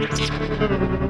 Thank you.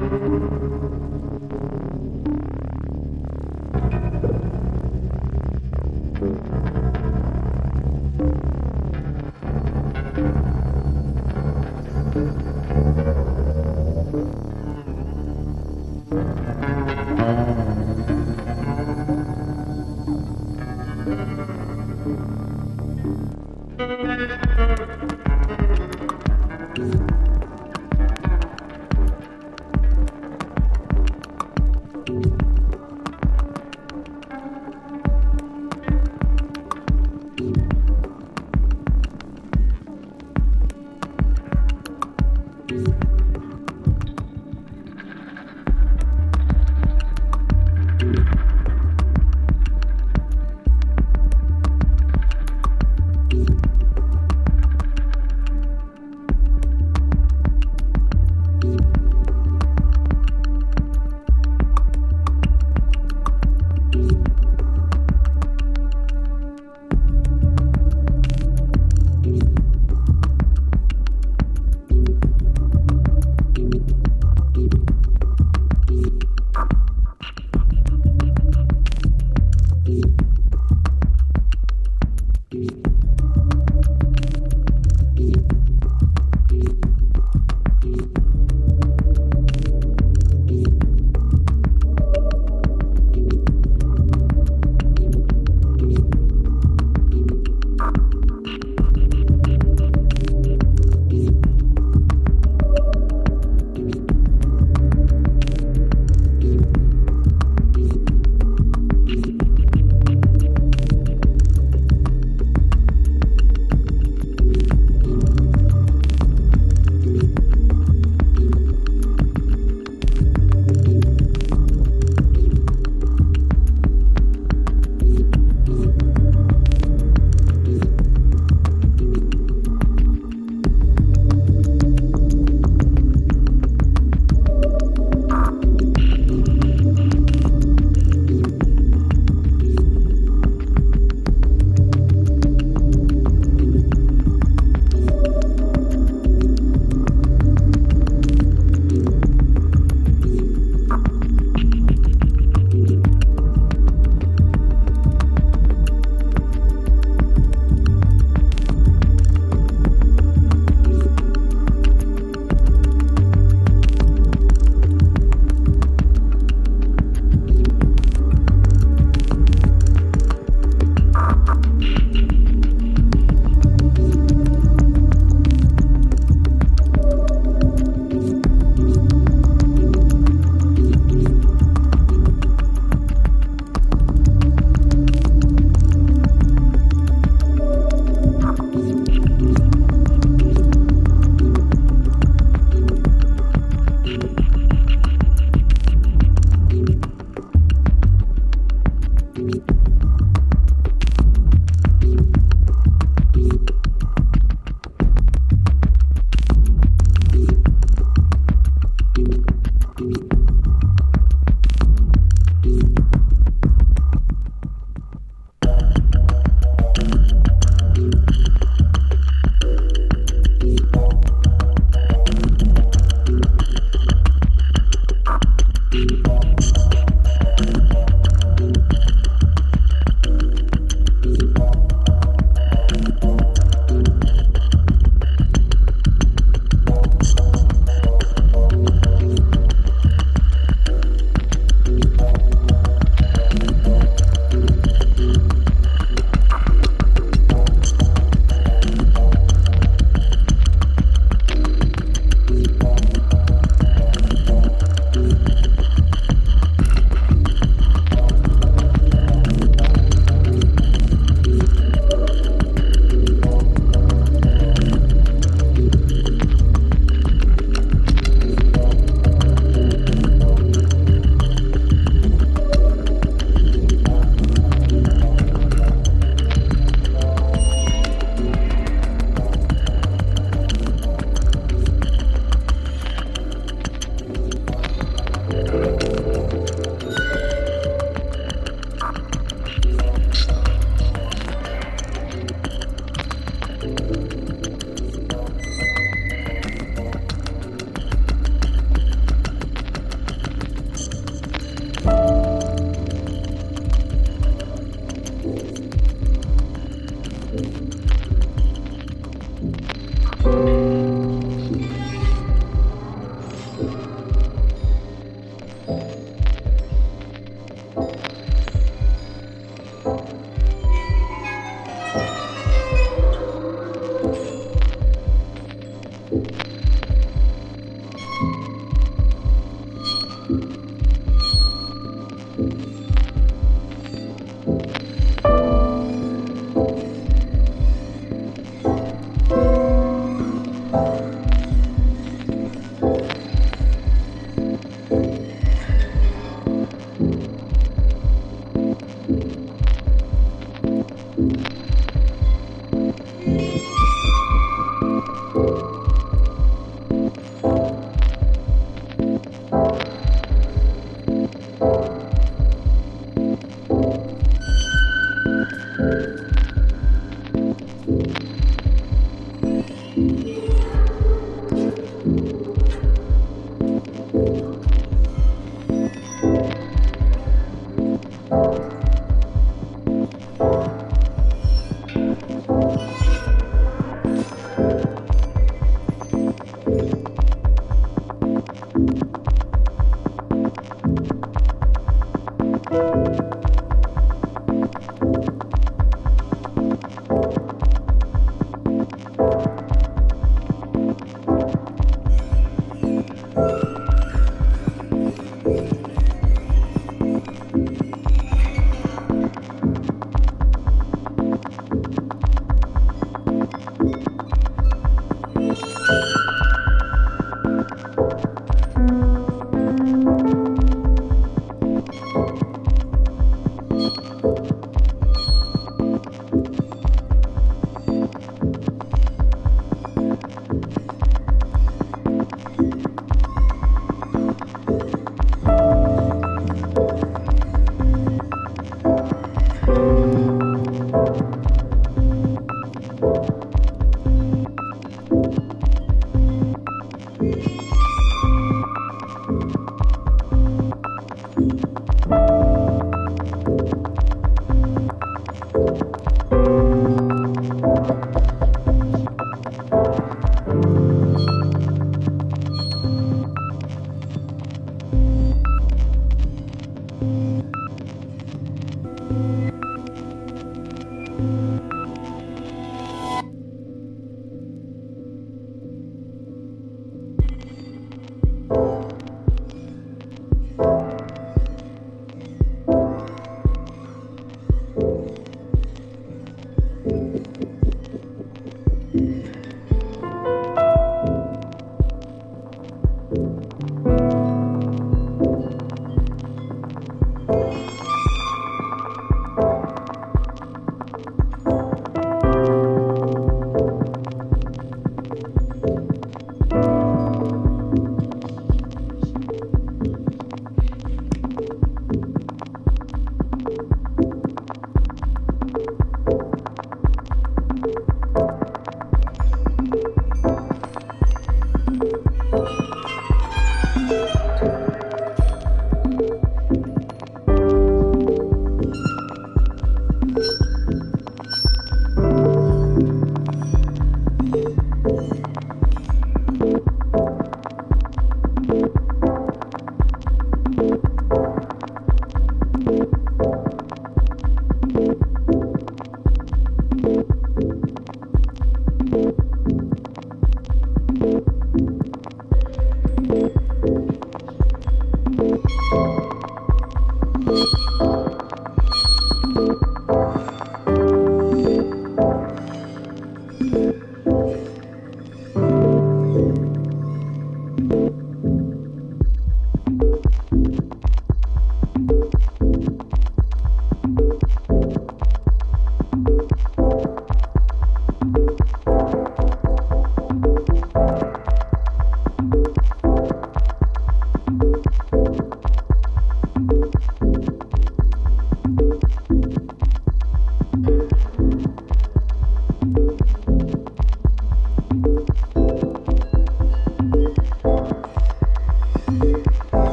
Thank you.